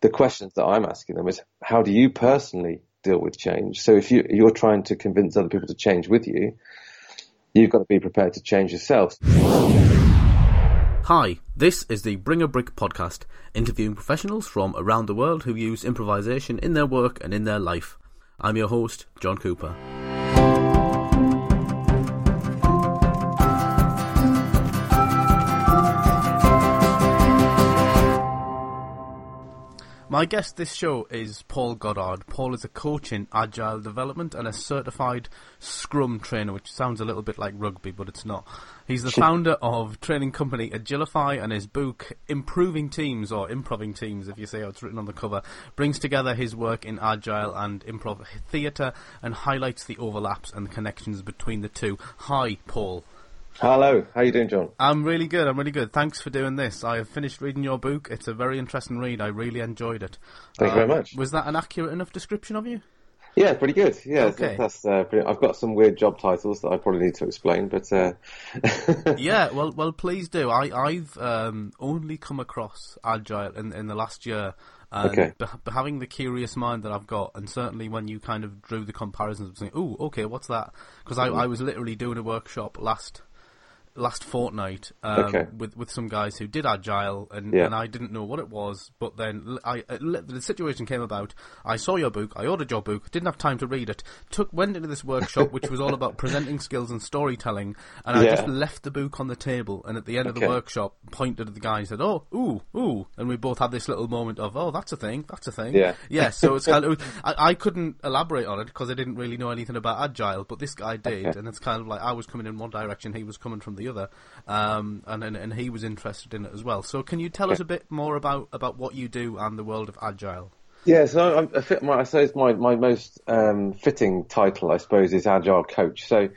the questions that I'm asking them is, how do you personally deal with change? So if you, you're trying to convince other people to change with you, you've got to be prepared to change yourself. Hi, this is the Bring a Brick podcast, interviewing professionals from around the world who use improvisation in their work and in their life. I'm your host, John Cooper. My guest this show is Paul Goddard. Paul is a coach in agile development and a certified Scrum trainer, which sounds a little bit like rugby, but it's not. He's the founder of training company Agilify, and his book Improving Teams or Improving Teams, if you say how it's written on the cover, brings together his work in agile and improv theatre and highlights the overlaps and the connections between the two. Hi, Paul. Hello, how are you doing, John? I'm really good. I'm really good. Thanks for doing this. I have finished reading your book. It's a very interesting read. I really enjoyed it. Thank uh, you very uh, much. Was that an accurate enough description of you? Yeah, pretty good. Yeah, okay. that's, uh, pretty, I've got some weird job titles that I probably need to explain, but uh... yeah, well, well, please do. I, I've um, only come across agile in in the last year. And okay. Be- having the curious mind that I've got, and certainly when you kind of drew the comparisons, saying, "Oh, okay, what's that?" Because I, mm-hmm. I was literally doing a workshop last last fortnight um, okay. with with some guys who did agile, and, yeah. and I didn't know what it was. But then I uh, the situation came about. I saw your book. I ordered your book. Didn't have time to read it. Took went into this workshop, which was all about presenting skills and storytelling. And yeah. I just left the book on the table. And at the end okay. of the workshop, pointed at the guy and said, "Oh, ooh, ooh," and we both had this little moment of, "Oh, that's a thing. That's a thing." Yeah, yeah. So it's kind of I, I couldn't elaborate on it because I didn't really know anything about agile, but this guy did, okay. and it's kind of like I was coming in one direction, he was coming from the other, um, and, and, and he was interested in it as well. So can you tell us a bit more about, about what you do and the world of agile? Yeah, so I, I, fit my, I suppose my, my most um, fitting title, I suppose, is agile coach. So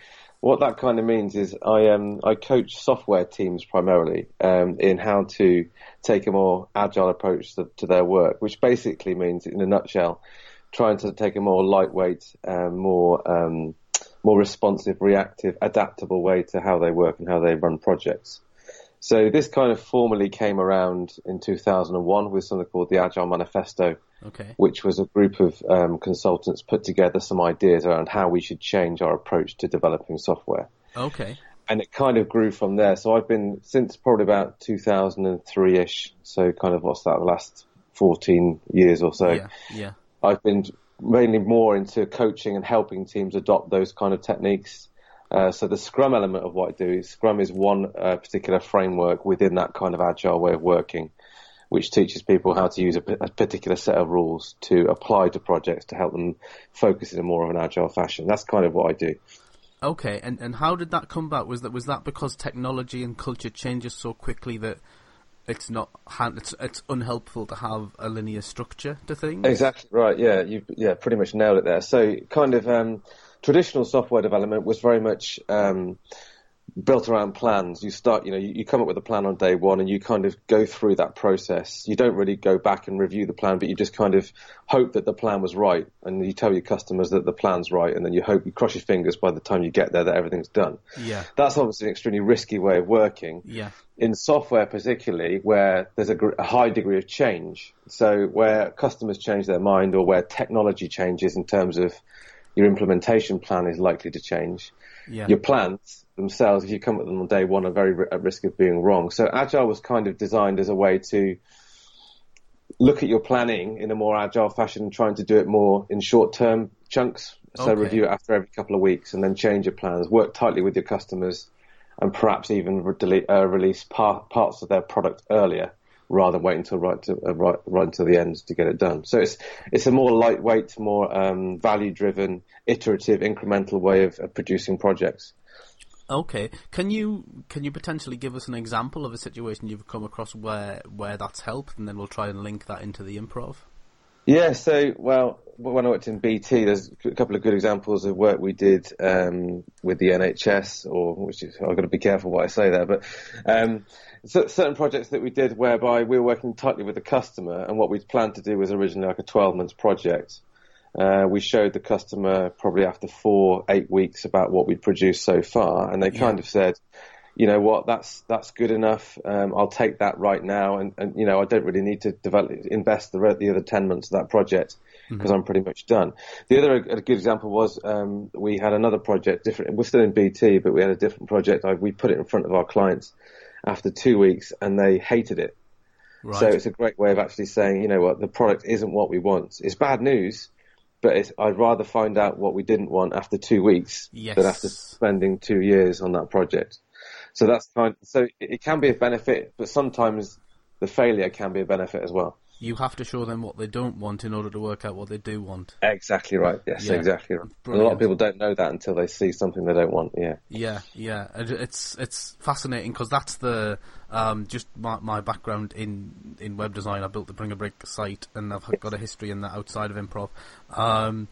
what that kind of means is I um, I coach software teams primarily um, in how to take a more agile approach to, to, their work, which basically means, in a nutshell, trying to take a more lightweight, um, more um, more responsive, reactive, adaptable way to how they work and how they run projects. So this kind of formally came around in 2001 with something called the Agile Manifesto, okay. which was a group of um, consultants put together some ideas around how we should change our approach to developing software. Okay. And it kind of grew from there. So I've been since probably about 2003ish. So kind of what's that? The last 14 years or so. Yeah. Yeah. I've been mainly more into coaching and helping teams adopt those kind of techniques. Uh, so the Scrum element of what I do is Scrum is one uh, particular framework within that kind of agile way of working, which teaches people how to use a, a, particular set of rules to apply to projects to help them focus in a more of an agile fashion. That's kind of what I do. Okay, and and how did that come about? Was that was that because technology and culture changes so quickly that it's not it's it's unhelpful to have a linear structure to things. Exactly right. Yeah, you yeah pretty much nailed it there. So kind of um, traditional software development was very much um, built around plans. You start, you know, you, you, come up with a plan on day one and you kind of go through that process. You don't really go back and review the plan, but you just kind of hope that the plan was right. And you tell your customers that the plan's right. And then you hope you cross your fingers by the time you get there that everything's done. Yeah. That's obviously an extremely risky way of working. Yeah. In software, particularly where there's a, a high degree of change. So where customers change their mind or where technology changes in terms of your implementation plan is likely to change. Yeah. Your plans themselves, if you come at them on day one, are very at risk of being wrong. So agile was kind of designed as a way to look at your planning in a more agile fashion, trying to do it more in short term chunks. So okay. review it after every couple of weeks and then change your plans, work tightly with your customers and perhaps even re- delete, uh, release par- parts of their product earlier rather than wait until right to uh, right, right until the end to get it done. So it's it's a more lightweight, more um, value driven, iterative, incremental way of, of producing projects. Okay, can you can you potentially give us an example of a situation you've come across where where that's helped, and then we'll try and link that into the improv. Yeah, so well, when I worked in BT, there's a couple of good examples of work we did um, with the NHS, or which is I've got to be careful what I say there, but um, certain projects that we did whereby we were working tightly with the customer, and what we'd planned to do was originally like a 12 month project. Uh, we showed the customer probably after four, eight weeks about what we'd produced so far, and they kind of said, you know what, that's that's good enough. Um, I'll take that right now, and, and you know I don't really need to develop invest the the other ten months of that project because mm-hmm. I'm pretty much done. The other a good example was um, we had another project different. We're still in BT, but we had a different project. I, we put it in front of our clients after two weeks, and they hated it. Right. So it's a great way of actually saying, you know what, the product isn't what we want. It's bad news, but I'd rather find out what we didn't want after two weeks yes. than after spending two years on that project. So that's kind. Of, so it can be a benefit, but sometimes the failure can be a benefit as well you have to show them what they don't want in order to work out what they do want. Exactly right. Yes, yeah. exactly right. A lot of people don't know that until they see something they don't want. Yeah. Yeah, yeah. It's it's fascinating because that's the um, just my, my background in in web design. I built the Bring a Brick site, and I've got a history in that outside of improv. Um,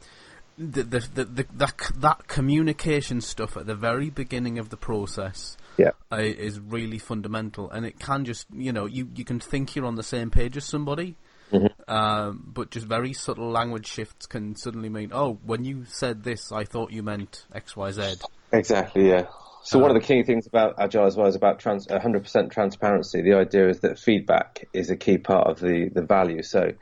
the, the, the, the, that that communication stuff at the very beginning of the process yeah. Uh, is really fundamental, and it can just you know you you can think you're on the same page as somebody, mm-hmm. um, but just very subtle language shifts can suddenly mean oh when you said this I thought you meant X Y Z. Exactly. Yeah. So um, one of the key things about agile as well is about trans- 100% transparency. The idea is that feedback is a key part of the the value. So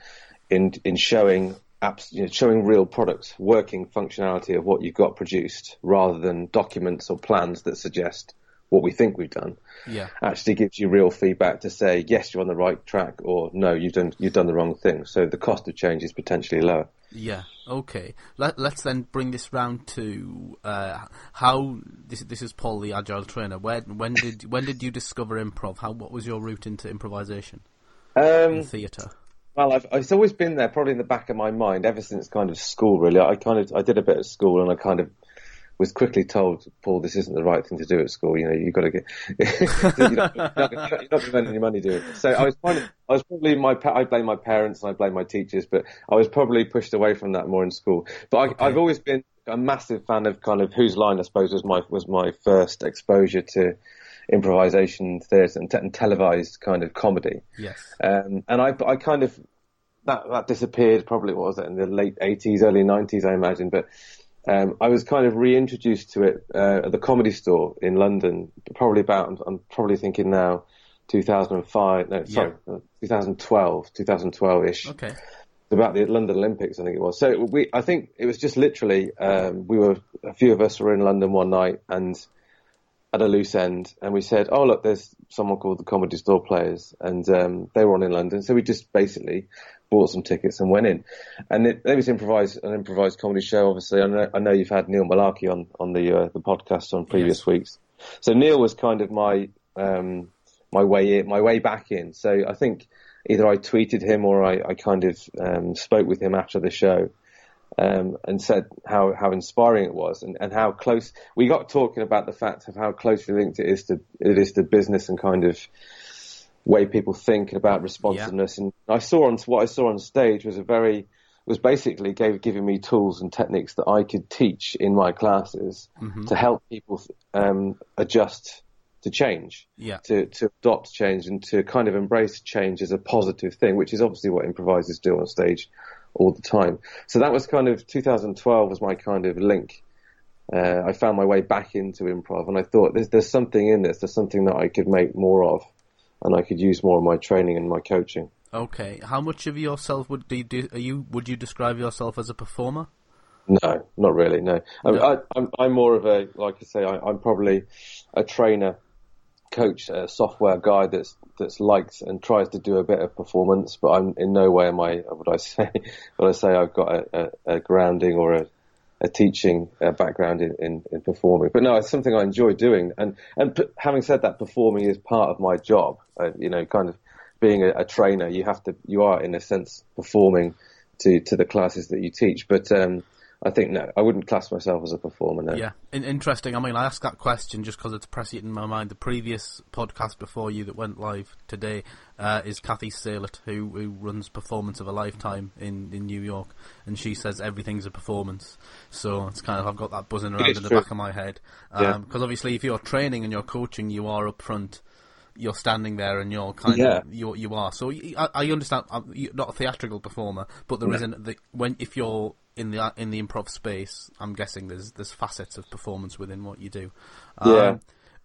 in in showing apps, you know, showing real products, working functionality of what you've got produced rather than documents or plans that suggest what we think we've done. Yeah. Actually gives you real feedback to say, yes, you're on the right track or no, you've done, you've done the wrong thing. So the cost of change is potentially lower. Yeah. Okay. Let, us then bring this round to uh, how this. This is Paul, the agile trainer. When when did when did you discover improv? How what was your route into improvisation? Um, theatre. Well, I've, it's always been there, probably in the back of my mind ever since kind of school. Really, I kind of I did a bit of school, and I kind of was quickly told, Paul, this isn't the right thing to do at school. You know, you've got to get, you're not, going to spend any money doing it. So I was of, I was probably my, I blame my parents and I blame my teachers, but I was probably pushed away from that more in school. But I, okay. I've always been a massive fan of kind of Whose Line, I suppose, was my, was my first exposure to improvisation theatre and, te- and, televised kind of comedy. Yes. Um, and I, I kind of, that, that disappeared probably, what was it, in the late 80s, early 90s, I imagine. But um, I was kind of reintroduced to it uh, at the Comedy Store in London, probably about, I'm, I'm probably thinking now, 2005, no, sorry, yeah. 2012, 2012-ish. Okay. About the London Olympics, I think it was. So we, I think it was just literally, um, we were, a few of us were in London one night and at a loose end and we said, oh look, there's someone called the Comedy Store Players and um, they were on in London. So we just basically bought some tickets and went in. And it, it was improvised, an improvised comedy show. Obviously, I know, I know you've had Neil Mullarkey on on the uh, the podcast on previous yes. weeks. So Neil was kind of my um, my way in, my way back in. So I think either I tweeted him or I, I kind of um, spoke with him after the show. Um, and said how, how inspiring it was and, and how close we got talking about the fact of how closely linked it is to it is to business and kind of way people think about responsiveness. Yeah. And I saw on what I saw on stage was a very was basically gave, giving me tools and techniques that I could teach in my classes mm-hmm. to help people um, adjust to change, yeah. to to adopt change and to kind of embrace change as a positive thing, which is obviously what improvisers do on stage all the time. So that was kind of 2012 was my kind of link. Uh, I found my way back into improv, and I thought there's there's something in this. There's something that I could make more of and I could use more of my training and my coaching. Okay, how much of yourself would you, do, you would you describe yourself as a performer? No, not really. No, no. I, am I'm, I'm more of a like I say, I, am probably a trainer, coach, a software guy that's that's liked and tries to do a bit of performance, but I'm in no way am I. Would I say? Would I say I've got a, a, a grounding or a a teaching uh, background in, in, in, performing. But no, it's something I enjoy doing. And, and p- having said that, performing is part of my job. Uh, you know, kind of being a, a, trainer, you have to, you are in a sense performing to, to the classes that you teach. But, um, I think no, I wouldn't class myself as a performer. No. Yeah, in- interesting. I mean, I asked that question just because it's prescient in my mind. The previous podcast before you that went live today uh, is Cathy Salit, who who runs Performance of a Lifetime in, in New York, and she says everything's a performance. So it's kind of I've got that buzzing around in the true. back of my head. Because um, yeah. obviously, if you're training and you're coaching, you are up front you're standing there and you're kind yeah. of you you are. So I, I understand. I'm not a theatrical performer, but there not the when if you're in the in the improv space, I'm guessing there's there's facets of performance within what you do. Um, yeah.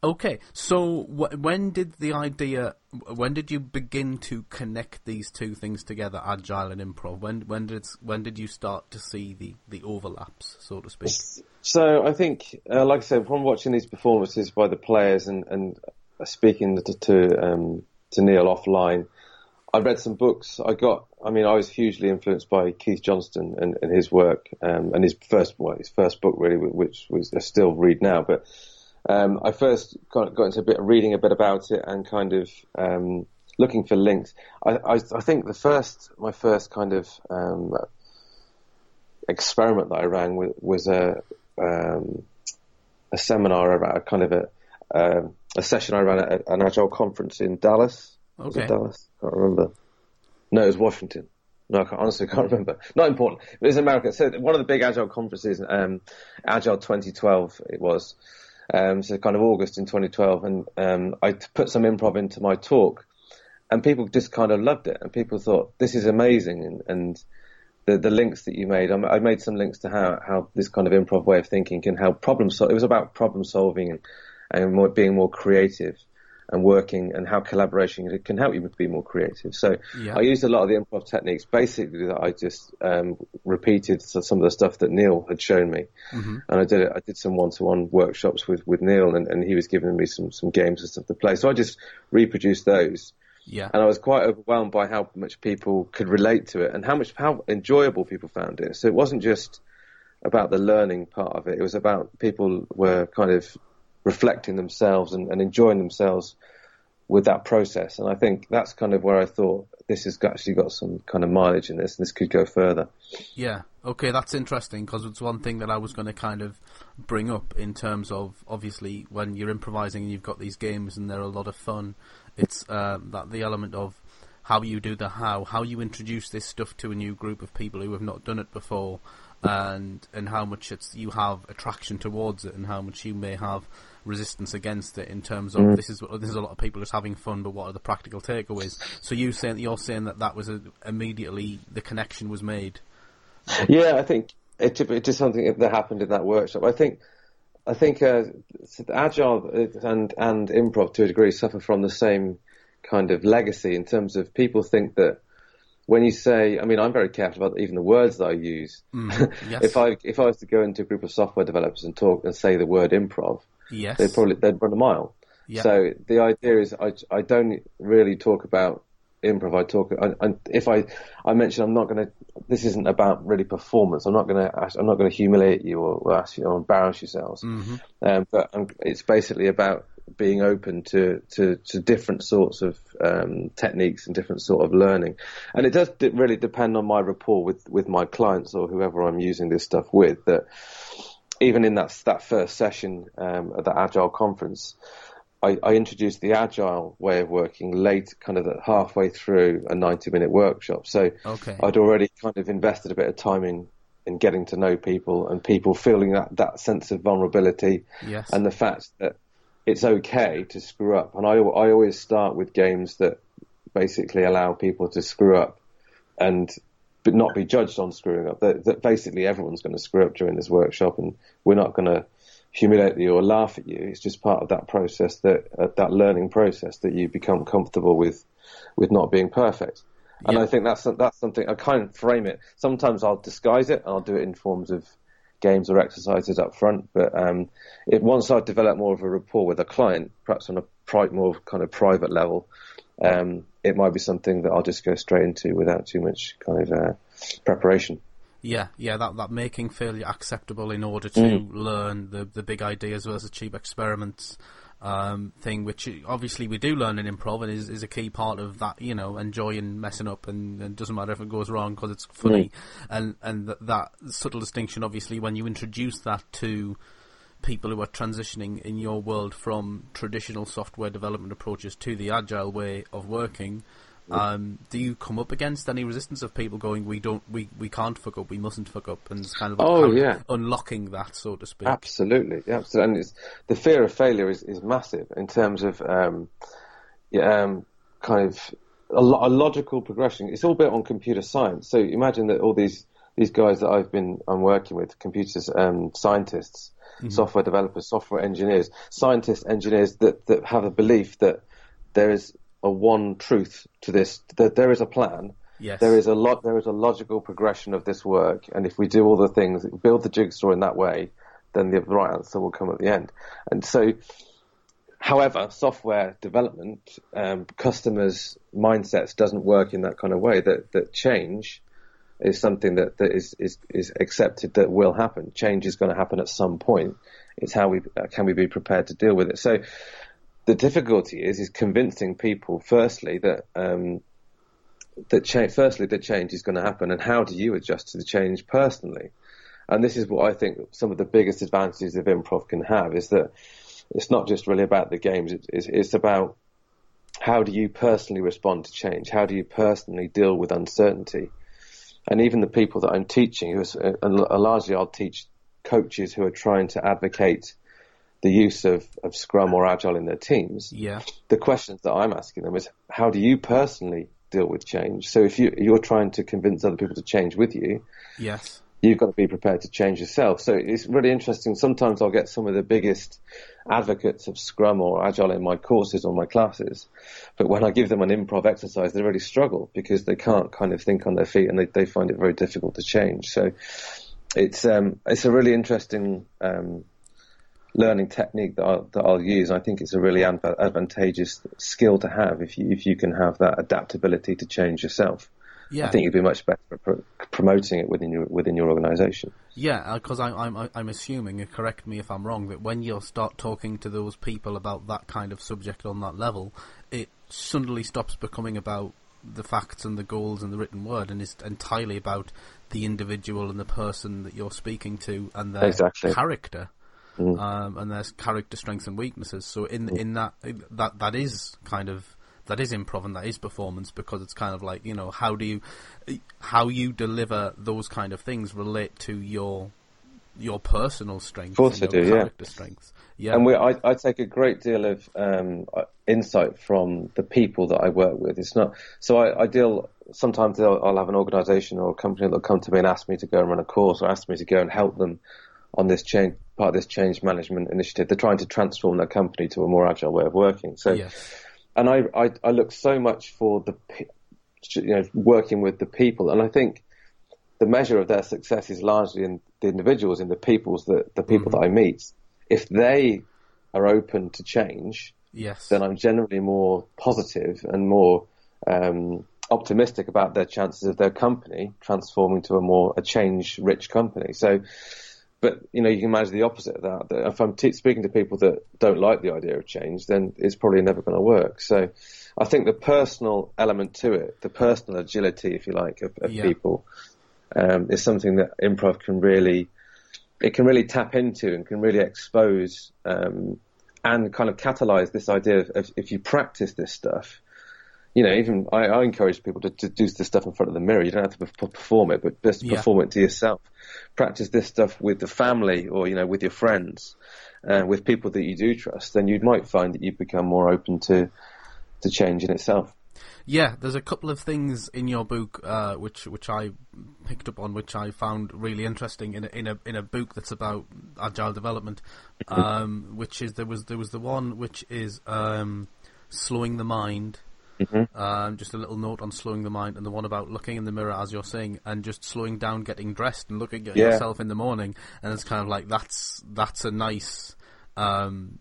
Okay, so w- when did the idea? When did you begin to connect these two things together, agile and improv? When when did when did you start to see the, the overlaps, so to speak? So I think, uh, like I said, from watching these performances by the players and, and speaking to to, um, to Neil offline, I read some books. I got, I mean, I was hugely influenced by Keith Johnstone and, and his work, um, and his first, well, his first book really, which was I still read now, but um, I first got, got, into a bit of reading a bit about it and kind of um, looking for links. I, I, I, think the first, my first kind of um, experiment that I ran was a um, a seminar about kind of a uh, a session I ran at an agile conference in Dallas. Okay. Was it Dallas? I can't remember. No, it was Washington. No, I can't, honestly can't remember. Not important. It was America. So one of the big agile conferences, um, Agile 2012, it was. Um, so kind of August in 2012, and um, I put some improv into my talk, and people just kind of loved it, and people thought this is amazing, and, and the the links that you made, I made some links to how how this kind of improv way of thinking can help problem solve. It was about problem solving and and more, being more creative and working and how collaboration can help you be more creative. So yeah. I used a lot of the improv techniques basically that I just um, repeated some of the stuff that Neil had shown me. Mm-hmm. And I did it, I did some one-to-one workshops with, with Neil and, and he was giving me some, some games and stuff to play. So I just reproduced those. Yeah. And I was quite overwhelmed by how much people could relate to it and how much, how enjoyable people found it. So it wasn't just about the learning part of it. It was about people were kind of reflecting themselves and, and enjoying themselves with that process. And I think that's kind of where I thought this has actually got some kind of mileage in this, and this could go further. Yeah. Okay, that's interesting because it's one thing that I was going to kind of bring up in terms of obviously when you're improvising and you've got these games and they're a lot of fun. It's uh, that the element of how you do the how, how you introduce this stuff to a new group of people who have not done it before, and and how much it's you have attraction towards it, and how much you may have resistance against it in terms of mm. this is this is a lot of people just having fun, but what are the practical takeaways? So you saying you're saying that that was a, immediately the connection was made. Yeah, I think it it is something that happened in that workshop. I think I think uh, agile and and improv to a degree suffer from the same kind of legacy in terms of people think that when you say, I mean, I'm very careful about even the words that I use. Mm, yes. if I if I was to go into a group of software developers and talk and say the word improv, yes, they'd probably they'd run a mile. Yep. So the idea is, I, I don't really talk about improv. I talk, I, I, if I I mention I'm not going to. This isn't about really performance. I'm not going to. I'm not going to humiliate you or, or ask you or embarrass yourselves. Mm-hmm. Um, but I'm, it's basically about being open to, to, to different sorts of um, techniques and different sort of learning. And it does really depend on my rapport with, with my clients or whoever I'm using this stuff with. That even in that that first session um, at the Agile conference, I, I, introduced the Agile way of working late, kind of halfway through a 90 minute workshop. So okay. I'd already kind of invested a bit of time in in getting to know people and people feeling that, that sense of vulnerability yes. and the fact that it's okay to screw up. And I, I always start with games that basically allow people to screw up and but not be judged on screwing up. That, that basically everyone's going to screw up during this workshop, and we're not going to humiliate you or laugh at you. It's just part of that process, that uh, that learning process, that you become comfortable with with not being perfect. And I think that's that's something I kind of frame it. Sometimes I'll disguise it, and I'll do it in forms of games or exercises up front. But um, it, once I've developed more of a rapport with a client, perhaps on a pri- more kind of private level, um, it might be something that I'll just go straight into without too much kind of uh, preparation. Yeah, yeah, that that making failure acceptable in order to mm. learn the the big ideas versus cheap experiments um, thing, which obviously we do learn in improv and is, is a key part of that, you know, enjoying messing up and, and doesn't matter if it goes wrong because it's funny. Mm. And, and th- that subtle distinction, obviously, when you introduce that to people who are transitioning in your world from traditional software development approaches to the agile way of working, um, do you come up against any resistance of people going, we don't, we, we can't fuck up, we mustn't fuck up, and kind of oh yeah, unlocking that, so to speak. Absolutely, absolutely, and it's, the fear of failure is, is massive in terms of um, yeah, um, kind of a, a, logical progression. It's all built on computer science. So imagine that all these these guys that I've been I'm working with, computers um, scientists, mm-hmm. software developers, software engineers, scientists, engineers that, that have a belief that there is a one truth to this, that there is a plan. Yes. There is a lot. There is a logical progression of this work, and if we do all the things, build the jigsaw in that way, then the right answer will come at the end. And so, however, software development, um, customers' mindsets doesn't work in that kind of way. That that change is something that, that is, is, is accepted that will happen. Change is going to happen at some point. It's how we can we be prepared to deal with it. So the difficulty is is convincing people firstly that um, that change firstly that change is going to happen and how do you adjust to the change personally? And this is what I think some of the biggest advantages of improv can have is that it's not just really about the games it's, it's about how do you personally respond to change? How do you personally deal with uncertainty? And even the people that I'm teaching, who are, uh, largely I'll teach coaches who are trying to advocate the use of, of Scrum or Agile in their teams. Yeah. The questions that I'm asking them is, how do you personally deal with change? So if you, you're trying to convince other people to change with you, yes, you've got to be prepared to change yourself. So it's really interesting. Sometimes I'll get some of the biggest advocates of Scrum or Agile in my courses or my classes, but when I give them an improv exercise, they really struggle because they can't kind of think on their feet and they, they find it very difficult to change. So it's um, it's a really interesting um, learning technique that I'll, that I'll use. I think it's a really advantageous skill to have if you if you can have that adaptability to change yourself yeah. I think you'd be much better at promoting it within your within your organisation. Yeah, because uh, I'm I'm I'm assuming, and correct me if I'm wrong, that when you start talking to those people about that kind of subject on that level, it suddenly stops becoming about the facts and the goals and the written word, and is entirely about the individual and the person that you're speaking to and their exactly. character. Mm. Um, and there's character strengths and weaknesses. So in mm. in that that that is kind of that is improv and that is performance because it's kind of like you know how do you how you deliver those kind of things relate to your your personal strengths, of course, and do, character yeah. strengths. Yeah, and we, I, I take a great deal of um, insight from the people that I work with. It's not so I, I deal. Sometimes I'll have an organisation or a company that'll come to me and ask me to go and run a course, or ask me to go and help them on this change part of this change management initiative. They're trying to transform their company to a more agile way of working. So yes and I, I, I look so much for the, you know, working with the people, and I think the measure of their success is largely in the individuals, in the people's that the people mm-hmm. that I meet. If they are open to change, yes, then I'm generally more positive and more um, optimistic about their chances of their company transforming to a more a change-rich company. So but you know, you can imagine the opposite of that. that if I'm t- speaking to people that don't like the idea of change, then it's probably never going to work. So, I think the personal element to it, the personal agility, if you like, of, of yeah. people, um, is something that improv can really, it can really tap into and can really expose um, and kind of catalyze this idea of, of if you practice this stuff, you know, even I, I encourage people to, to, do this stuff in front of the mirror. You don't have to perform it, but just yeah. perform it to yourself. Practice this stuff with the family or, you know, with your friends, uh, with people that you do trust, then you might find that you become more open to, to change in itself. Yeah, there's a couple of things in your book uh, which which I picked up on, which I found really interesting in a, in a in a book that's about agile development. Um, which is there was there was the one which is um, slowing the mind, Mm-hmm. Um, just a little note on slowing the mind, and the one about looking in the mirror as you're saying, and just slowing down, getting dressed, and looking at yeah. yourself in the morning, and it's kind of like that's that's a nice, um,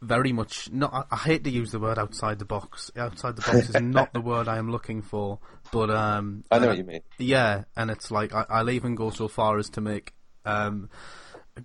very much. Not I, I, hate to use the word outside the box. Outside the box is not the word I am looking for, but um, I know what you mean. Yeah, and it's like I, will even go so far as to make um,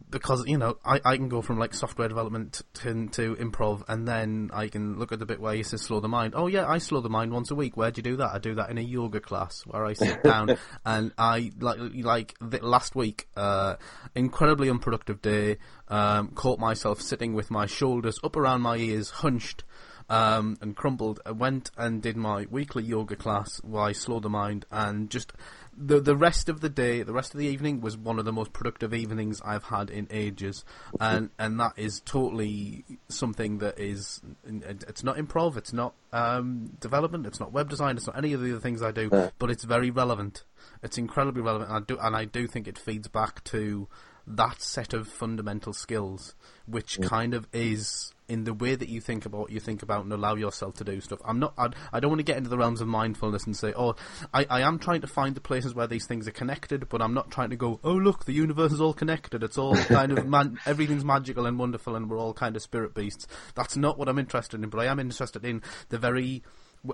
because you know I, I can go from like software development to, to improv and then I can look at the bit where you say slow the mind. Oh yeah, I slow the mind once a week. Where do you do that? I do that in a yoga class where I sit down and I like like the, last week, uh, incredibly unproductive day. Um, caught myself sitting with my shoulders up around my ears, hunched um, and crumbled. I went and did my weekly yoga class where I slow the mind and just the the rest of the day, the rest of the evening was one of the most productive evenings I've had in ages, and and that is totally something that is it's not improv, it's not um, development, it's not web design, it's not any of the other things I do, but it's very relevant. It's incredibly relevant, and I do and I do think it feeds back to that set of fundamental skills, which kind of is in the way that you think about you think about and allow yourself to do stuff. I'm not. I, I don't want to get into the realms of mindfulness and say, oh, I, I am trying to find the places where these things are connected, but I'm not trying to go, oh look, the universe is all connected. It's all kind of man, everything's magical and wonderful, and we're all kind of spirit beasts. That's not what I'm interested in. But I am interested in the very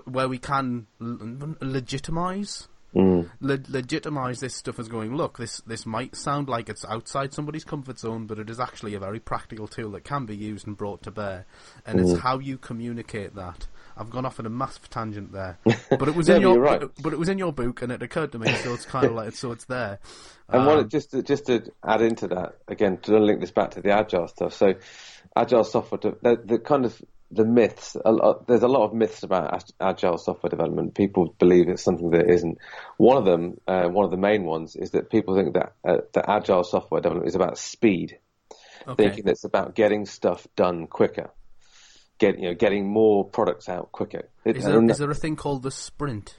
where we can legitimize Mm. Le- legitimize this stuff as going, look, this this might sound like it's outside somebody's comfort zone, but it is actually a very practical tool that can be used and brought to bear. And mm. it's how you communicate that. I've gone off on a massive tangent there, but it was in your right. but it was in your book, and it occurred to me, so it's kind of like so it's there. And um, just to, just to add into that again to link this back to the agile stuff. So, agile software, the, the kind of the myths. A lot, there's a lot of myths about agile software development. People believe it's something that isn't. One of them, uh, one of the main ones, is that people think that uh, that agile software development is about speed, okay. thinking that it's about getting stuff done quicker, get you know getting more products out quicker. Is there, is there a thing called the sprint?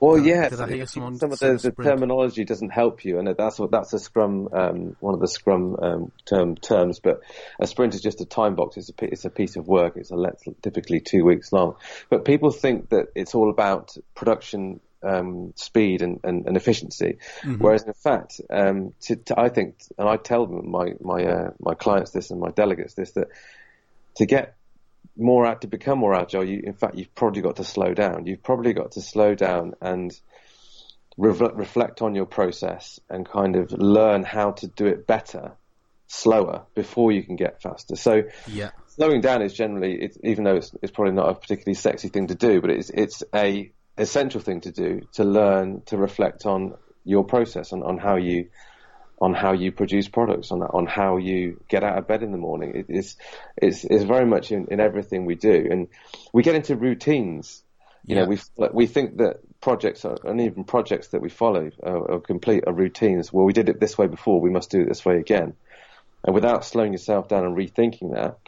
Well, yeah, some of the, the terminology doesn't help you, and that's what that's a Scrum, um, one of the Scrum um, term terms. But a sprint is just a time box. It's a it's a piece of work. It's a typically two weeks long. But people think that it's all about production um, speed and, and, and efficiency, mm-hmm. whereas in fact, um, to, to, I think, and I tell them my my uh, my clients this and my delegates this that to get more out to become more agile, you, in fact, you've probably got to slow down. You've probably got to slow down and re- reflect on your process and kind of learn how to do it better, slower before you can get faster. So, yeah. slowing down is generally, it's, even though it's, it's probably not a particularly sexy thing to do, but it's it's a essential thing to do to learn to reflect on your process and on how you on how you produce products, on on how you get out of bed in the morning. It is it's, it's very much in, in everything we do, and we get into routines. You yeah. know, we we think that projects are, and even projects that we follow are, are complete are routines. Well, we did it this way before, we must do it this way again. And without slowing yourself down and rethinking that,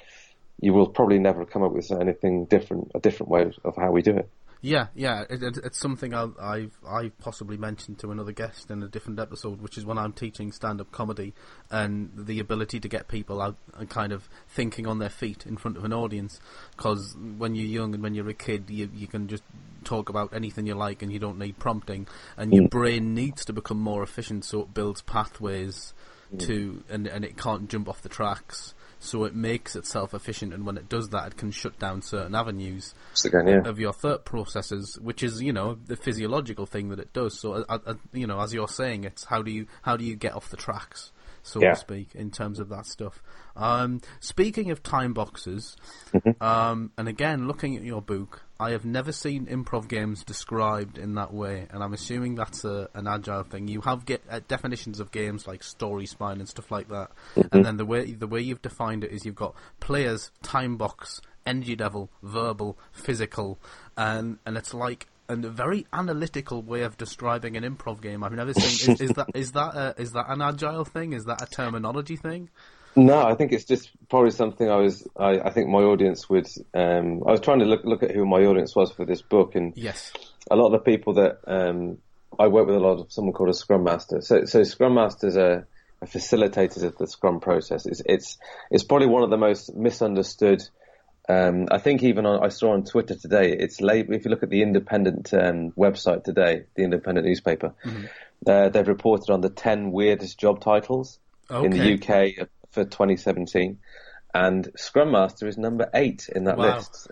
you will probably never come up with anything different, a different way of how we do it. Yeah, yeah, it, it, it's something i have I've possibly mentioned to another guest in a different episode, which is when I'm teaching stand-up comedy and the ability to get people out and kind of thinking on their feet in front of an audience. Because when you're young and when you're a kid, you you can just talk about anything you like and you don't need prompting, and your mm. brain needs to become more efficient, so it builds pathways mm. to and and it can't jump off the tracks so it makes itself efficient, and when it does that, it can shut down certain avenues again, yeah. of your thought processes, which is you know the physiological thing that it does. So uh, uh, you know, as you're saying, it's how do you how do you get off the tracks, so yeah. to speak, in terms of that stuff. Um, speaking of time boxes, mm-hmm. um, and again looking at your book, I have never seen improv games described in that way, and I'm assuming that's a, an agile thing. You have get, uh, definitions of games like Story Spine and stuff like that, mm-hmm. and then the way the way you've defined it is you've got players, time box, energy level, verbal, physical, and and it's like a very analytical way of describing an improv game I've never seen. Is, is that is that a, is that an agile thing? Is that a terminology thing? No, I think it's just probably something I was. I, I think my audience would. Um, I was trying to look look at who my audience was for this book, and yes, a lot of the people that um, I work with, a lot of someone called a Scrum Master. So, so Scrum Masters are, are facilitators of the Scrum process. It's it's it's probably one of the most misunderstood. Um, I think even on, I saw on Twitter today, it's. If you look at the Independent um, website today, the Independent newspaper, mm-hmm. uh, they've reported on the ten weirdest job titles okay. in the UK for 2017, and Scrum Master is number eight in that wow. list.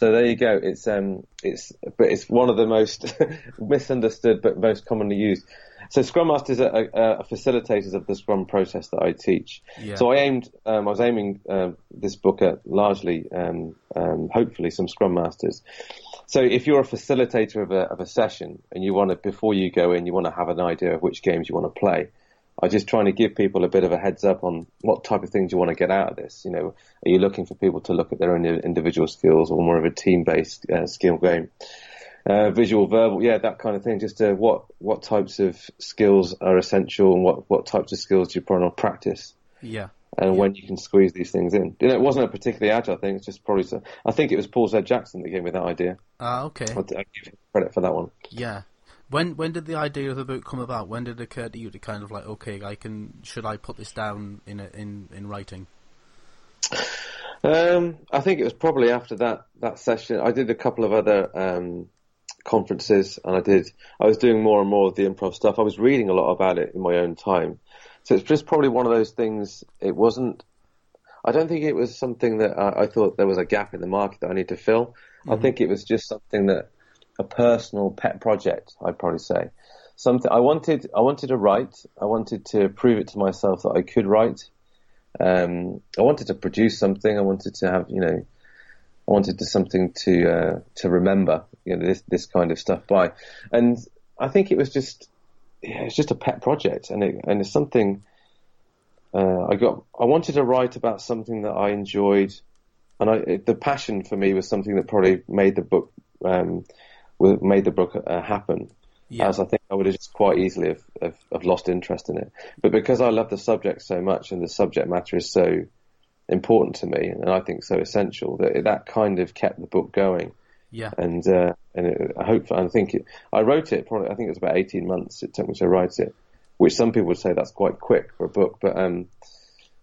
So there you go. It's um, it's but it's one of the most misunderstood but most commonly used. So Scrum Masters are, are, are, facilitators of the Scrum process that I teach. Yeah. So I aimed, um, I was aiming uh, this book at largely, um, um, hopefully, some Scrum Masters. So if you're a facilitator of a, of a session and you want to, before you go in, you want to have an idea of which games you want to play, I'm just trying to give people a bit of a heads up on what type of things you want to get out of this. You know, are you looking for people to look at their own individual skills or more of a team-based uh, skill game? Uh, visual, verbal, yeah, that kind of thing. Just uh, what what types of skills are essential and what what types of skills do you put on practice? Yeah. And yeah. when you can squeeze these things in. You know, it wasn't a particularly agile thing. It's just probably. So, I think it was Paul Z. Jackson that gave me that idea. Ah, okay. I'll, I'll give credit for that one. Yeah When when did the idea of the book come about? When did it occur to you to kind of like, okay, I can should I put this down in a, in in writing? Um, I think it was probably after that that session. I did a couple of other um, conferences, and I did. I was doing more and more of the improv stuff. I was reading a lot about it in my own time, so it's just probably one of those things. It wasn't. I don't think it was something that I, I thought there was a gap in the market that I need to fill. Mm-hmm. I think it was just something that a personal pet project. I'd probably say something I wanted. I wanted to write. I wanted to prove it to myself that I could write. Um, I wanted to produce something. I wanted to have, you know, I wanted to something to uh, to remember, you know, this this kind of stuff by, and I think it was just, yeah, it's just a pet project, and it, and it's something. Uh, I got. I wanted to write about something that I enjoyed, and I, it, the passion for me was something that probably made the book um, made the book uh, happen. Yeah. As I think I would have just quite easily have, have, have, lost interest in it. But because I love the subject so much and the subject matter is so important to me and I think so essential that that kind of kept the book going. Yeah. And uh, and it, I hope I think it, I wrote it probably I think it was about eighteen months it took me to write it, which some people would say that's quite quick for a book, but um,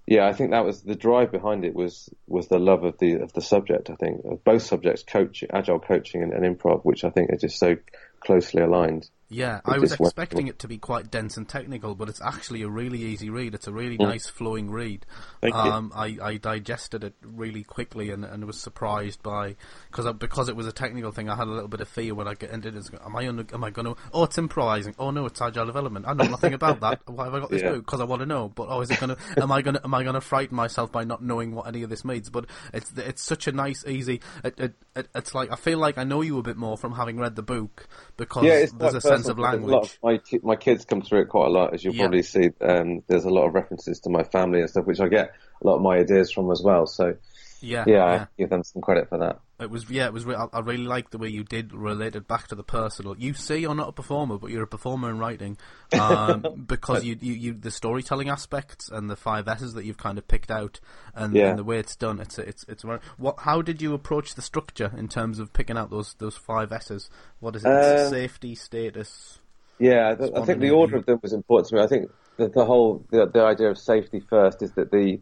yeah, I think that was the drive behind it was was the love of the of the subject. I think of both subjects, coaching, agile coaching, and, and improv, which I think are just so closely aligned. Yeah, I was expecting it to be quite dense and technical, but it's actually a really easy read. It's a really mm. nice flowing read. Thank um, I, I digested it really quickly and, and was surprised by because because it was a technical thing. I had a little bit of fear when I get into it. Am I under, am I going to? Oh, it's improvising. Oh no, it's agile development. I know nothing about that. Why have I got this yeah. book? Because I want to know. But oh, is it going to? Am I going to? Am I going to frighten myself by not knowing what any of this means? But it's it's such a nice, easy. It, it, it, it's like I feel like I know you a bit more from having read the book because yeah, there's a sense of language. Of my my kids come through it quite a lot, as you'll yeah. probably see. Um, there's a lot of references to my family and stuff, which I get a lot of my ideas from as well. So yeah, yeah, yeah. I give them some credit for that. It was yeah, it was. I really like the way you did relate it back to the personal. You say you're not a performer, but you're a performer in writing, um, because you, you, you the storytelling aspects and the five S's that you've kind of picked out, and, yeah. and the way it's done. It's it's it's what. How did you approach the structure in terms of picking out those those five S's? What is it? Uh, safety, status. Yeah, I think the order of them was important to me. I think the, the whole the, the idea of safety first is that the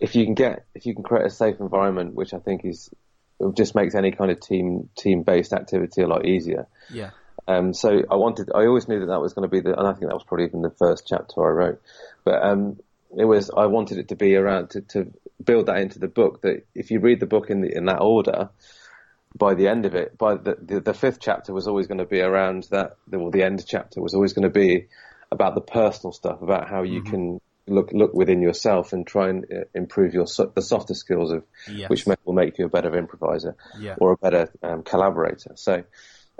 if you can get if you can create a safe environment, which I think is it just makes any kind of team team based activity a lot easier. Yeah. Um, so I wanted, I always knew that that was going to be the, and I think that was probably even the first chapter I wrote, but um, it was, I wanted it to be around to, to build that into the book. That if you read the book in the, in that order, by the end of it, by the, the, the fifth chapter was always going to be around that, the, well, the end chapter was always going to be about the personal stuff, about how you mm-hmm. can look look within yourself and try and uh, improve your the softer skills of yes. which will make you a better improviser yeah. or a better um, collaborator. So,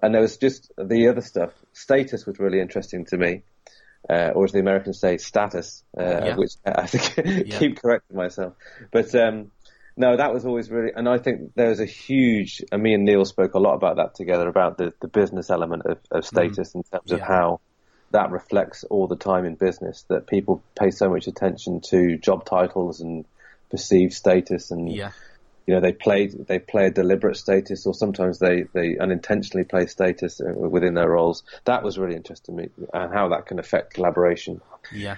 and there was just the other stuff. Status was really interesting to me, uh, or as the Americans say, status, uh, yeah. which I think yeah. keep correcting myself. But um, no, that was always really, and I think there was a huge. And me and Neil spoke a lot about that together about the the business element of, of mm-hmm. status mm. in terms of how that reflects all the time in business that people pay so much attention to job titles and perceived status and yeah. you know they play they play a deliberate status or sometimes they they unintentionally play status uh, within their roles. That was really interesting to me and how that can affect collaboration. Yeah.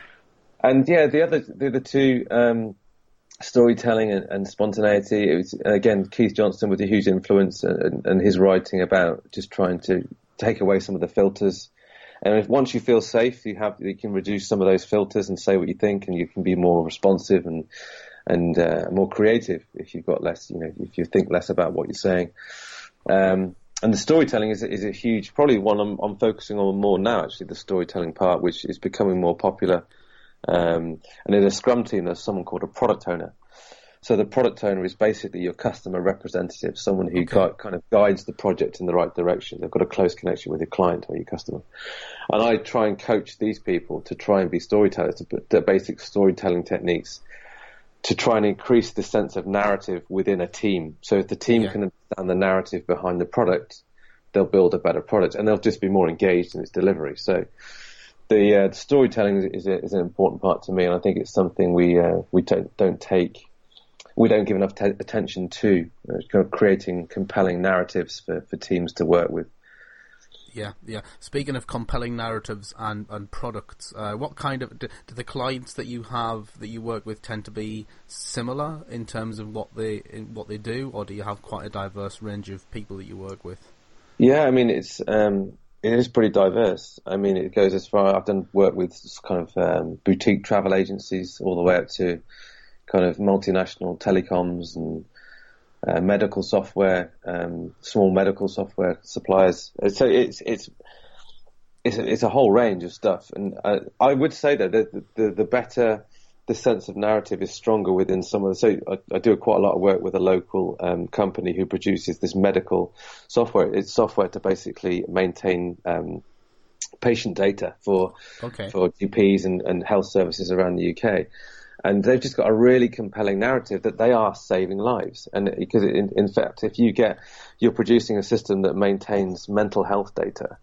And yeah the other the other two um, storytelling and, and, spontaneity it was again Keith Johnstone with a huge influence and, and his writing about just trying to take away some of the filters and if once you feel safe, you have you can reduce some of those filters and say what you think, and you can be more responsive and and uh, more creative if you've got less, you know, if you think less about what you're saying. Um, and the storytelling is is a huge, probably one I'm, I'm, focusing on more now. Actually, the storytelling part, which is becoming more popular. Um, and in a Scrum team, there's someone called a product owner, so the product owner is basically your customer representative, someone who okay. kind of guides the project in the right direction. They've got a close connection with your client or your customer. And I try and coach these people to try and be storytellers, to put the basic storytelling techniques to try and increase the sense of narrative within a team. So if the team yeah. can understand the narrative behind the product, they'll build a better product and they'll just be more engaged in its delivery. So the, uh, storytelling is, a, is, an important part to me, and I think it's something we uh, we don't, don't take we don't give enough t- attention to uh, kind of creating compelling narratives for, for teams to work with. Yeah, yeah. Speaking of compelling narratives and, and products, uh, what kind of do, do, the clients that you have that you work with tend to be similar in terms of what they what they do, or do you have quite a diverse range of people that you work with? Yeah, I mean it's um, it is pretty diverse. I mean it goes as far. I've done work with kind of um, boutique travel agencies all the way up to kind of multinational telecoms and uh, medical software, um, small medical software suppliers. So it's it's it's a, it's a whole range of stuff, and uh, I would say that the, the, the better the sense of narrative is stronger within some of the. So I, I do quite a lot of work with a local um, company who produces this medical software. It's software to basically maintain. Um, patient data for okay. for GPs and, and health services around the UK and they've just got a really compelling narrative that they are saving lives. And because in, in fact, if you get you're producing a system that maintains mental health data,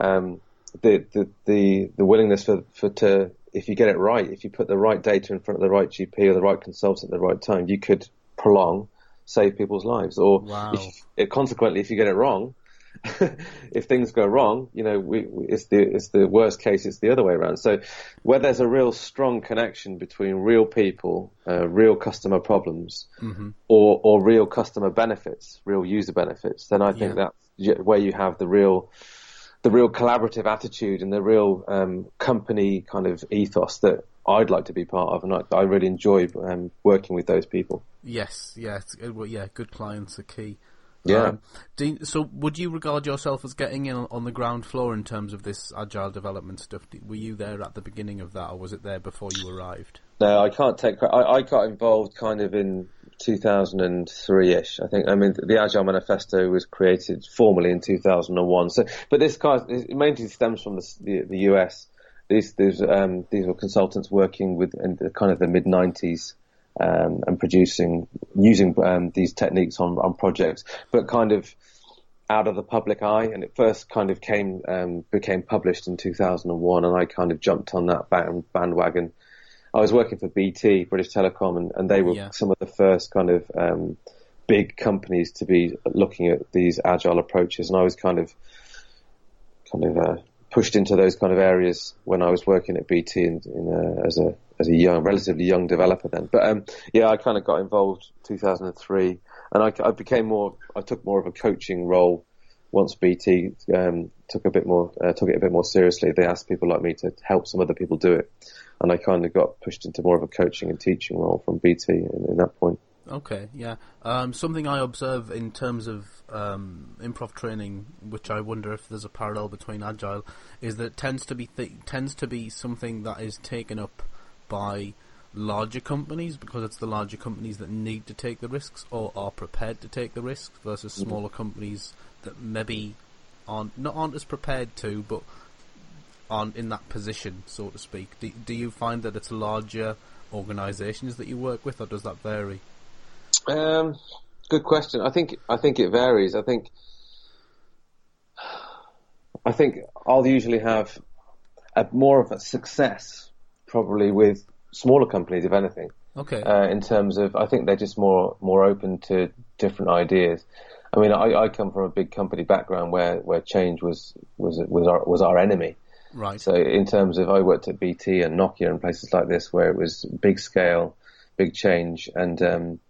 um, the, the the the willingness for for to if you get it right, if you put the right data in front of the right GP or the right consultant at the right time, you could prolong, save people's lives. Or wow. if, consequently, if you get it wrong, if things go wrong, you know, we, we, it's the it's the worst case. It's the other way around. So, where there's a real strong connection between real people, uh, real customer problems, mm-hmm. or or real customer benefits, real user benefits, then I think yeah. that's where you have the real the real collaborative attitude and the real um, company kind of ethos that I'd like to be part of, and I, I really enjoy um, working with those people. Yes, yes, well, yeah, good clients are key. Yeah. Um, you, so, would you regard yourself as getting in on the ground floor in terms of this agile development stuff? Were you there at the beginning of that, or was it there before you arrived? No, I can't take. I, I got involved kind of in 2003ish. I think. I mean, the Agile Manifesto was created formally in 2001. So, but this kind of, mainly stems from the, the, the US. These these um, these were consultants working with in the, kind of the mid 90s um, and producing using um, these techniques on, on projects, but kind of out of the public eye. And it first kind of came um, became published in 2001, and I kind of jumped on that bandwagon. I was working for BT, British Telecom, and, and they were yeah. some of the first kind of um, big companies to be looking at these agile approaches, and I was kind of kind of uh, pushed into those kind of areas when I was working at BT in, in a, as a as a young, relatively young developer then. But um, yeah, I kind of got involved 2003, and I, I, became more. I took more of a coaching role once BT um, took a bit more uh, took it a bit more seriously. They asked people like me to help some other people do it, and I kind of got pushed into more of a coaching and teaching role from BT in, in that point. Okay, yeah. Um, something I observe in terms of um, improv training, which I wonder if there's a parallel between agile, is that it tends to be th- tends to be something that is taken up by larger companies because it's the larger companies that need to take the risks or are prepared to take the risks versus mm-hmm. smaller mm-hmm. companies that maybe aren't not aren't as prepared to, but aren't in that position, so to speak. Do, do you find that it's larger organisations that you work with, or does that vary? Um, good question. I think I think it varies. I think I think I'll usually have a, more of a success probably with smaller companies, if anything. Okay. Uh, in terms of, I think they're just more more open to different ideas. I mean, I, I come from a big company background where, where change was was was our was our enemy. Right. So in terms of, I worked at BT and Nokia and places like this where it was big scale, big change, and um,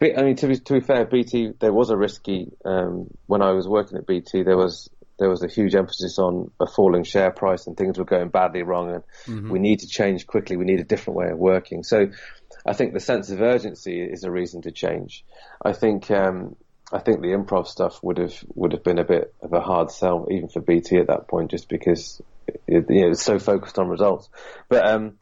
I mean, to be, to be fair, BT, there was a risky, um, when I was working at BT, there was, there was a huge emphasis on a falling share price and things were going badly wrong and mm-hmm. we need to change quickly. We need a different way of working. So I think the sense of urgency is a reason to change. I think, um, I think the improv stuff would have, would have been a bit of a hard sell even for BT at that point just because it, you know, it's so focused on results. But, um,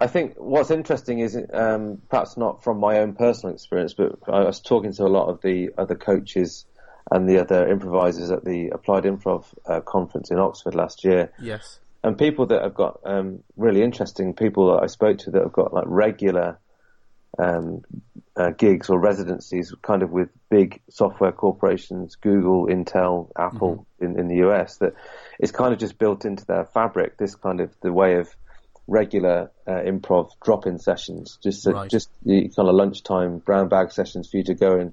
I think what's interesting is, um, perhaps not from my own personal experience, but I was talking to a lot of the other coaches and the other improvisers at the Applied Improv uh, conference in Oxford last year. Yes. And people that have got um, really interesting people that I spoke to that have got like regular um, uh, gigs or residencies, kind of with big software corporations, Google, Intel, Apple mm-hmm. in, in the US, That it's kind of just built into their fabric. This kind of the way of regular uh, improv drop-in sessions, just right. just the kind of lunchtime brown bag sessions for you to go and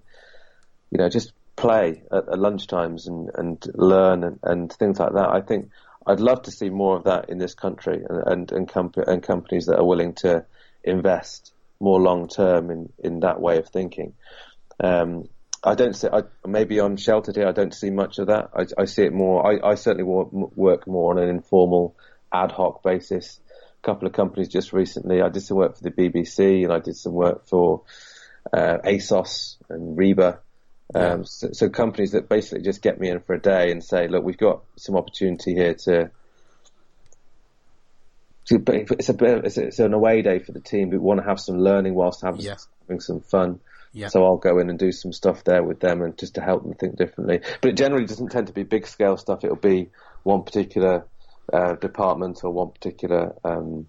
you know just play at, at lunchtimes and, and learn and, and things like that. I think I'd love to see more of that in this country and and, and, comp- and companies that are willing to invest more long term in, in that way of thinking. Um, I don't see, I, maybe I'm sheltered here. I don't see much of that. I, I see it more, I, I certainly work more on an informal ad hoc basis. Couple of companies just recently, I did some work for the BBC and I did some work for uh, ASOS and Reba. Um, so, so, companies that basically just get me in for a day and say, look, we've got some opportunity here to, to it's a bit, it's, it's, an away day for the team. We want to have some learning whilst having, yeah. having some fun. Yeah. So I'll go in and do some stuff there with them and just to help them think differently. But it generally doesn't tend to be big scale stuff. It'll be one particular uh, department or one particular um,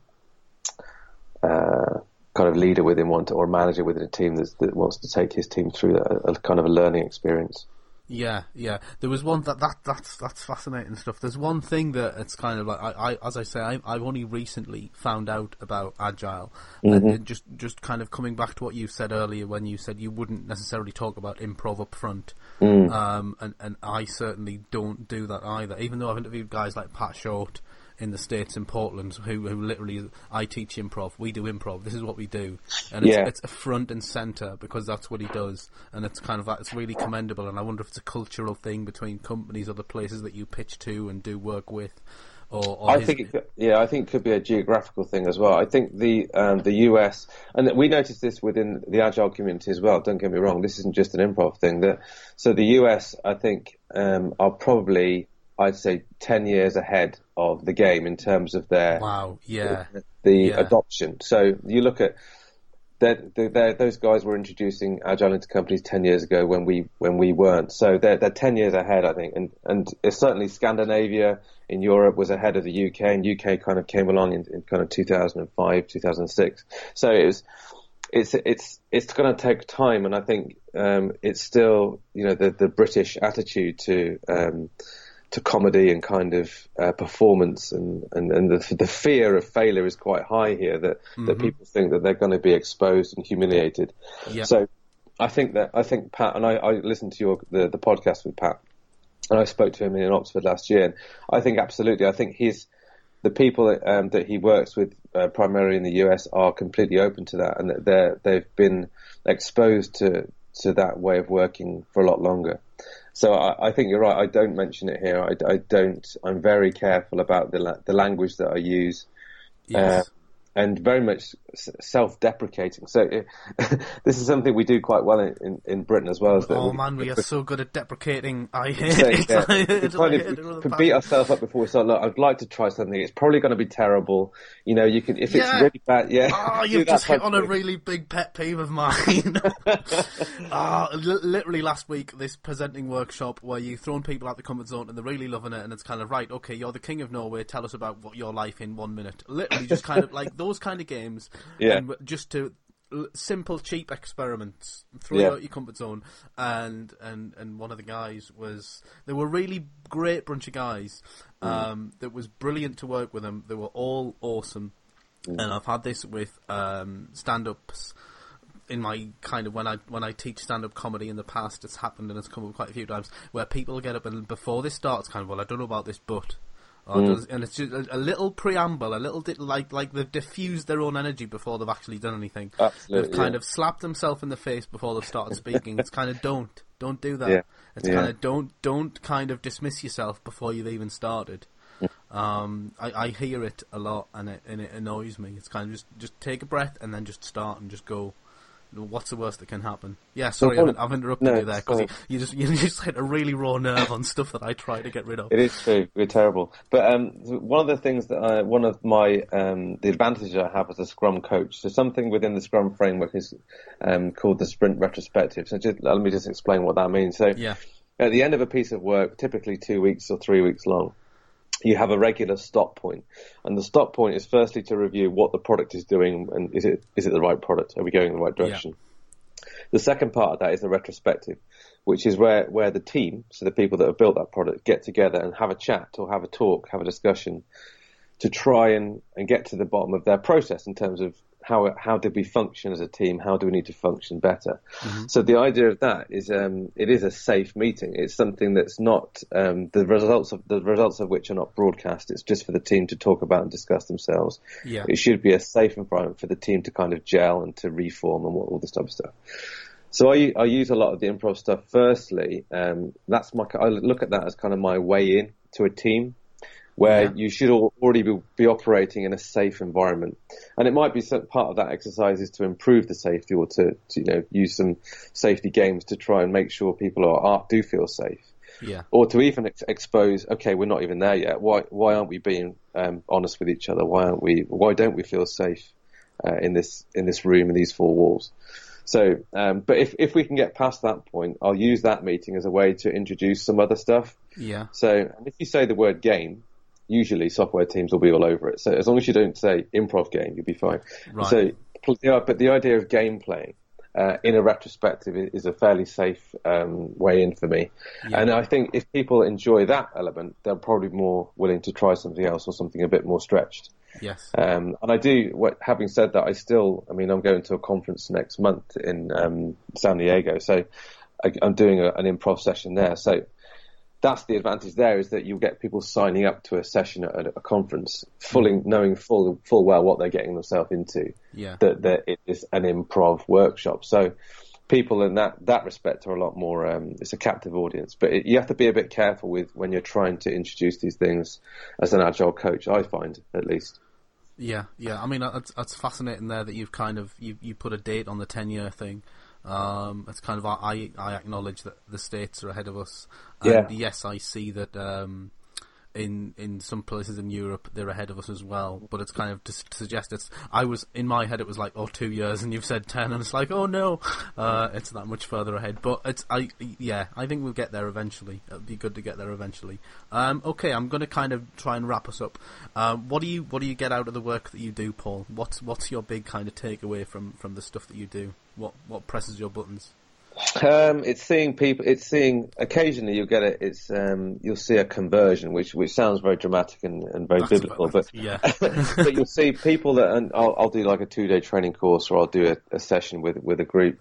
uh, kind of leader within one to, or manager within a team that wants to take his team through a, a kind of a learning experience. Yeah, yeah. There was one that, that that's that's fascinating stuff. There's one thing that it's kind of like I, I as I say I, have only recently found out about agile, mm-hmm. and just just kind of coming back to what you said earlier when you said you wouldn't necessarily talk about improv up front, mm. um, and and I certainly don't do that either. Even though I've interviewed guys like Pat Short in the states in Portland who who literally I teach improv. We do improv. This is what we do, and it's, yeah. it's a front and center because that's what he does, and it's kind of it's really commendable. And I wonder if it's a cultural thing between companies or the places that you pitch to and do work with. Or, or I his... think, it could, yeah, I think it could be a geographical thing as well. I think the um, the US, and we noticed this within the agile community as well. Don't get me wrong, this isn't just an improv thing. That so the US, I think, um, are probably I'd say 10 years ahead of the game in terms of their wow, yeah, the, the yeah. adoption. So you look at they're, those guys were introducing agile into companies 10 years ago when we when we weren't. So they're, they're 10 years ahead, I think, and and it's certainly Scandinavia in Europe was ahead of the UK, and UK kind of came along in, in kind of 2005, 2006. So it was it's it's it's going to take time, and I think um, it's still you know the the British attitude to um, to comedy and kind of uh, performance and, and, and the, the fear of failure is quite high here that, mm-hmm. that people think that they're going to be exposed and humiliated. Yeah. So I think that, I think Pat, and I, I listened to your, the, the podcast with Pat and I spoke to him in Oxford last year and I think absolutely, I think he's, the people that, um, that he works with uh, primarily in the US are completely open to that and that they're, they've been exposed to, to that way of working for a lot longer. So I, I, think you're right. I don't mention it here. I, I don't. I'm very careful about the la- the language that I use. Yes. Uh, And very much self-deprecating. So it, this is something we do quite well in, in, in Britain as well. As oh we, man, we are so good at deprecating. I hate it. Yeah, it's kind of, beat ourselves up before we start. Look, I'd like to try something. It's probably going to be terrible. You know, you can if yeah. it's really bad. Yeah. Oh, you've just hit on a really big pet peeve of mine. oh, literally last week, this presenting workshop where you've thrown people out the comfort zone and they're really loving it, and it's kind of right. Okay, you're the king of Norway. Tell us about what your life in one minute. Literally, just kind of like those kind of games. Yeah. And just to simple, cheap experiments, throw yeah. out your comfort zone. And, and, and one of the guys was, they were really great bunch of guys. Mm. Um, that was brilliant to work with them. They were all awesome. Mm. And I've had this with, um, stand-ups in my kind of when I when I teach stand up comedy in the past, it's happened and it's come up quite a few times where people get up and before this starts, kind of well, I don't know about this, but Mm. and it's just a, a, little preamble, a little bit like like they've diffused their own energy before they've actually done anything. Absolutely, they've kind yeah. of slapped themselves in the face before they've started speaking. it's kind of don't don't do that. Yeah. It's yeah. kind of don't don't kind of dismiss yourself before you've even started. Um, I, I hear it a lot and it and it annoys me. It's kind of just just take a breath and then just start and just go what's the worst that can happen? Yeah, sorry, I've, I've, interrupted no, you there because you, you, just you just hit a really raw nerve on stuff that I try to get rid of. It is true, we're terrible. But um, one of the things that I, one of my um, the advantages I have as a Scrum coach, so something within the Scrum framework is um, called the Sprint Retrospective. So just, let me just explain what that means. So yeah. at the end of a piece of work, typically two weeks or three weeks long you have a regular stop point. And the stop point is firstly to review what the product is doing and is it is it the right product? Are we going in the right direction? Yeah. The second part of that is the retrospective, which is where, where the team, so the people that have built that product, get together and have a chat or have a talk, have a discussion to try and, and get to the bottom of their process in terms of how how did we function as a team? How do we need to function better? Mm-hmm. So the idea of that is um, it is a safe meeting. It's something that's not um, the results of the results of which are not broadcast. It's just for the team to talk about and discuss themselves. Yeah. It should be a safe environment for the team to kind of gel and to reform and what, all this type of stuff. So I, I use a lot of the improv stuff. Firstly, um, that's my I look at that as kind of my way in to a team where yeah. you should already be, be, operating in a safe environment. And it might be some, part of that exercise is to improve the safety or to, to, you know, use some safety games to try and make sure people are, are do feel safe. Yeah. Or to even ex- expose, okay, we're not even there yet. Why, why aren't we being um, honest with each other? Why aren't we, why don't we feel safe uh, in this, in this room, in these four walls? So, um, but if, if we can get past that point, I'll use that meeting as a way to introduce some other stuff. Yeah. So, and if you say the word game, usually software teams will be all over it. So as long as you don't say improv game, you'll be fine. Right. So, but the idea of gameplay uh, in a retrospective is a fairly safe um, way in for me. Yeah. And I think if people enjoy that element, they're probably more willing to try something else or something a bit more stretched. Yes. Um, and I do. What, having said that, I still. I mean, I'm going to a conference next month in um, San Diego, so I, am doing a, an improv session there. So that's the advantage there is that you'll get people signing up to a session at a, conference, fully knowing full full well what they're getting themselves into. Yeah. That that it is an improv workshop. So people in that that respect are a lot more. Um, it's a captive audience, but it, you have to be a bit careful with when you're trying to introduce these things as an agile coach. I find at least. Yeah, yeah. I mean, that's, that's fascinating there that you've kind of you you put a date on the ten year thing. Um, it's kind of I I acknowledge that the states are ahead of us. And yeah. Yes, I see that. Um, in in some places in Europe they're ahead of us as well. But it's kind of to, to, suggest it's. I was in my head it was like oh two years, and you've said ten, and it's like oh no, uh, it's that much further ahead. But it's I yeah I think we'll get there eventually. It'd be good to get there eventually. Um, okay, I'm to kind of try and wrap us up. Um, what do you what do you get out of the work that you do, Paul? What's what's your big kind of takeaway from from the stuff that you do? What what presses your buttons? Um, it's seeing people. It's seeing occasionally you get it. It's um, you'll see a conversion, which which sounds very dramatic and, and very That's biblical, but yeah. but you'll see people that. And I'll, I'll do like a two day training course, or I'll do a, a, session with with a group,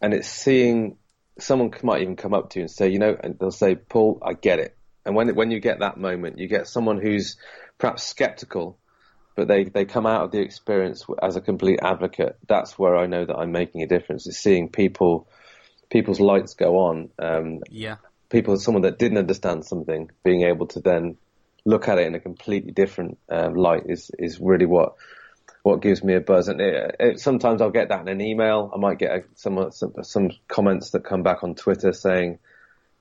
and it's seeing someone might even come up to you and say, you know, and they'll say, Paul, I get it. And when when you get that moment, you get someone who's perhaps skeptical, but they, they come out of the experience as a complete advocate. That's where I know that I'm making a difference. Is seeing people people's lights go on. Um, yeah. People, someone that didn't understand something, being able to then look at it in a completely different um, light is is really what what gives me a buzz. And it, it, sometimes I'll get that in an email. I might get a, some, some some comments that come back on Twitter saying,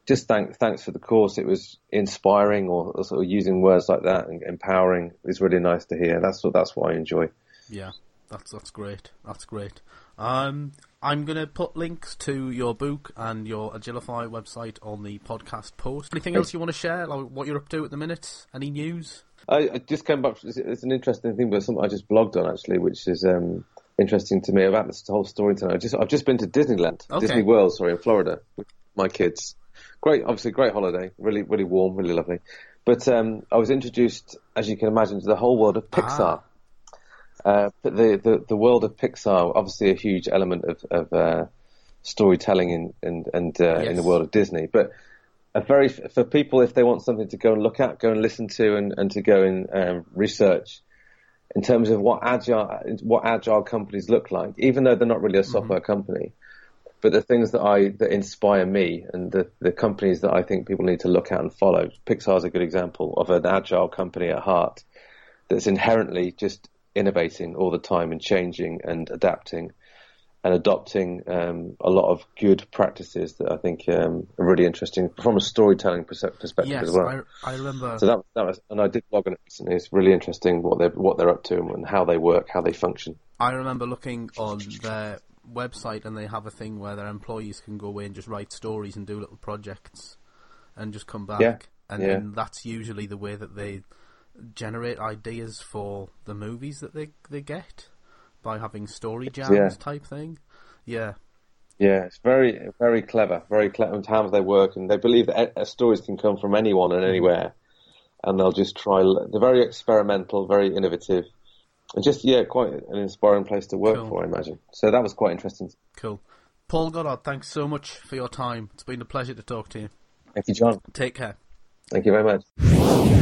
"Just thank thanks for the course. It was inspiring," or, or sort of using words like that and empowering is really nice to hear. That's what that's what I enjoy. Yeah, that's that's great. That's great. Um, I'm going to put links to your book and your Agilify website on the podcast post. Anything else you want to share? Like what you're up to at the minute? Any news? I, I just came back. It's an interesting thing, but something I just blogged on actually, which is um, interesting to me about this whole storytelling. I just I've just been to Disneyland, okay. Disney World, sorry, in Florida with my kids. Great, obviously, great holiday. Really, really warm, really lovely. But um, I was introduced, as you can imagine, to the whole world of Pixar. Ah. Uh, but the, the, the world of Pixar, obviously a huge element of, of uh, storytelling in, and, and uh, yes. in the world of Disney. But a very for people, if they want something to go and look at, go and listen to, and, and to go and um, research in terms of what agile what agile companies look like, even though they're not really a mm-hmm. software mm-hmm. company. But the things that I that inspire me and the, the companies that I think people need to look at and follow. Pixar is a good example of an agile company at heart that's inherently just innovating all the time and changing and adapting and adopting um, a lot of good practices that I think um, are really interesting from a storytelling perspective yes, as well. I, I remember. So that, that was, and I did blog on it recently. It's really interesting what they're what they're up to and how they work, how they function. I remember looking on their website, and they have a thing where their employees can go away and just write stories and do little projects, and just come back. Yeah. And yeah. then that's usually the way that they generate ideas for the movies that they they get by having story jams yeah. type thing. Yeah. Yeah, it's very very clever, very clever how they work, and they believe that uh, stories can come from anyone and anywhere, and they'll just try. They're very experimental, very innovative, and just yeah, quite an inspiring place to work cool. for, I imagine. So that was quite interesting. Cool. Paul Goddard, thanks so much for your time. It's been a pleasure to talk to you. Thank you, John. Take care. Thank you very much.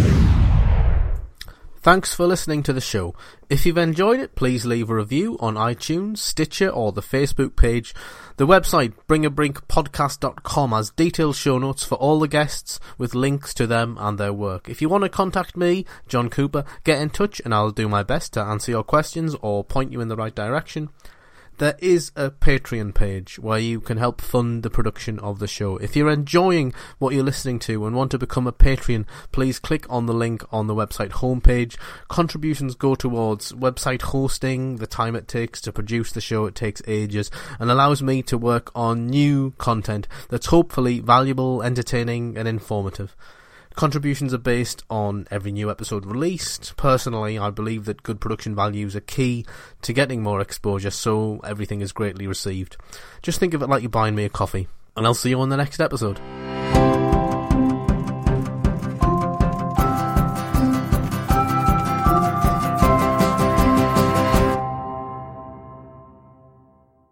Thanks for listening to the show. If you've enjoyed it, please leave a review on iTunes, Stitcher, or the Facebook page. The website, bringabrickpodcast.com, has detailed show notes for all the guests with links to them and their work. If you want to contact me, John Cooper, get in touch and I'll do my best to answer your questions or point you in the right direction there is a Patreon page where you can help fund the production of the show. If you're enjoying what you're listening to and want to become a Patreon, please click on the link on the website homepage. Contributions go towards website hosting, the time it takes to produce the show, it takes ages, and allows me to work on new content that's hopefully valuable, entertaining, and informative. Contributions are based on every new episode released. Personally, I believe that good production values are key to getting more exposure, so everything is greatly received. Just think of it like you're buying me a coffee, and I'll see you on the next episode.